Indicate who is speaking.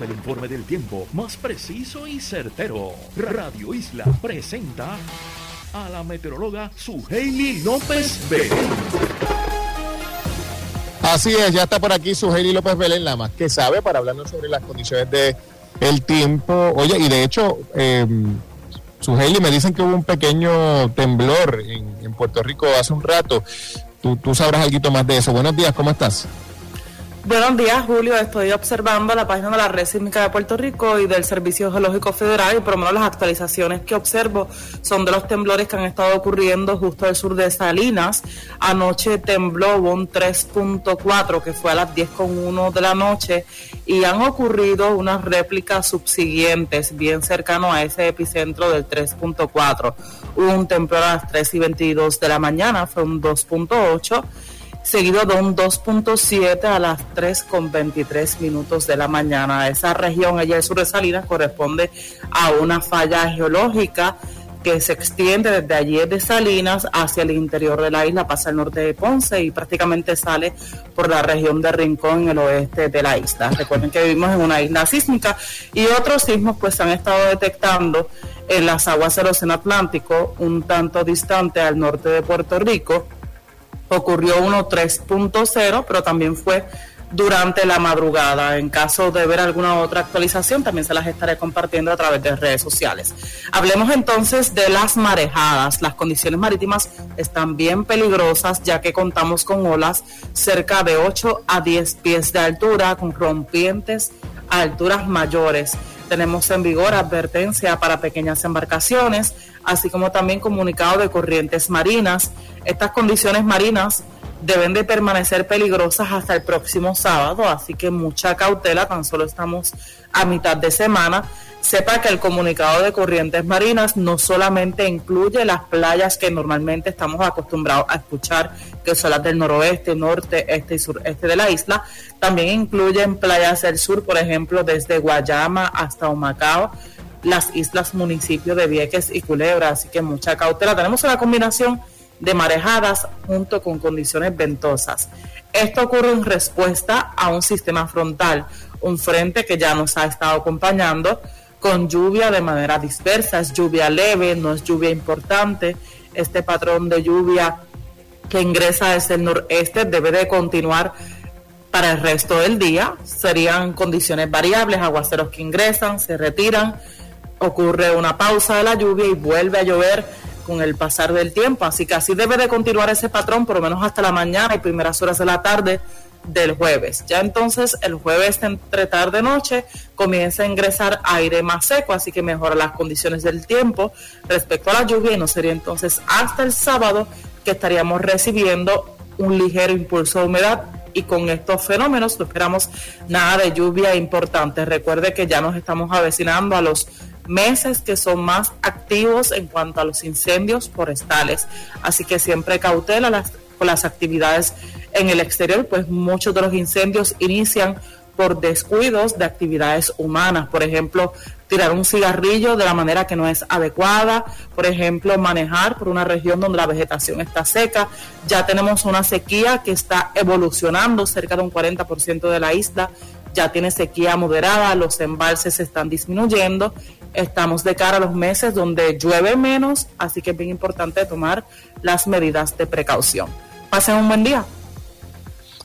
Speaker 1: el informe del tiempo más preciso y certero. Radio Isla presenta a la meteoróloga Suheili López Belén.
Speaker 2: Así es, ya está por aquí Suheili López Belén, la más que sabe, para hablarnos sobre las condiciones de el tiempo. Oye, y de hecho, eh, Suheili, me dicen que hubo un pequeño temblor en, en Puerto Rico hace un rato. Tú, tú sabrás algo más de eso. Buenos días, ¿cómo estás?
Speaker 3: Buenos días, Julio. Estoy observando la página de la Red Sísmica de Puerto Rico y del Servicio Geológico Federal y por lo menos las actualizaciones que observo son de los temblores que han estado ocurriendo justo al sur de Salinas. Anoche tembló un 3.4 que fue a las 10.1 de la noche y han ocurrido unas réplicas subsiguientes bien cercano a ese epicentro del 3.4. Hubo un temblor a las 3 y 22 de la mañana, fue un 2.8 seguido de un 2.7 a las 3 con 23 minutos de la mañana. Esa región allá del sur de Salinas corresponde a una falla geológica que se extiende desde allí de Salinas hacia el interior de la isla, pasa al norte de Ponce y prácticamente sale por la región de Rincón en el oeste de la isla. Recuerden que vivimos en una isla sísmica y otros sismos pues se han estado detectando en las aguas del Océano Atlántico, un tanto distante al norte de Puerto Rico ocurrió uno 3.0, pero también fue durante la madrugada. En caso de ver alguna otra actualización, también se las estaré compartiendo a través de redes sociales. Hablemos entonces de las marejadas. Las condiciones marítimas están bien peligrosas ya que contamos con olas cerca de 8 a 10 pies de altura, con rompientes a alturas mayores. Tenemos en vigor advertencia para pequeñas embarcaciones, así como también comunicado de corrientes marinas. Estas condiciones marinas deben de permanecer peligrosas hasta el próximo sábado, así que mucha cautela, tan solo estamos a mitad de semana. Sepa que el comunicado de corrientes marinas no solamente incluye las playas que normalmente estamos acostumbrados a escuchar, que son las del noroeste, norte, este y sureste de la isla, también incluyen playas del sur, por ejemplo, desde Guayama hasta Humacao, las islas municipios de Vieques y Culebra, así que mucha cautela. Tenemos una combinación de marejadas junto con condiciones ventosas. Esto ocurre en respuesta a un sistema frontal, un frente que ya nos ha estado acompañando con lluvia de manera dispersa, es lluvia leve, no es lluvia importante. Este patrón de lluvia que ingresa desde el noreste debe de continuar para el resto del día. Serían condiciones variables, aguaceros que ingresan, se retiran, ocurre una pausa de la lluvia y vuelve a llover con el pasar del tiempo. Así que así debe de continuar ese patrón por lo menos hasta la mañana y primeras horas de la tarde del jueves. Ya entonces el jueves entre tarde noche comienza a ingresar aire más seco, así que mejora las condiciones del tiempo respecto a la lluvia y no sería entonces hasta el sábado que estaríamos recibiendo un ligero impulso de humedad y con estos fenómenos no esperamos nada de lluvia importante. Recuerde que ya nos estamos avecinando a los meses que son más activos en cuanto a los incendios forestales. Así que siempre cautela con las actividades en el exterior, pues muchos de los incendios inician por descuidos de actividades humanas. Por ejemplo, tirar un cigarrillo de la manera que no es adecuada, por ejemplo, manejar por una región donde la vegetación está seca. Ya tenemos una sequía que está evolucionando cerca de un 40% de la isla, ya tiene sequía moderada, los embalses están disminuyendo. Estamos de cara a los meses donde llueve menos, así que es bien importante tomar las medidas de precaución. Pasen un buen día.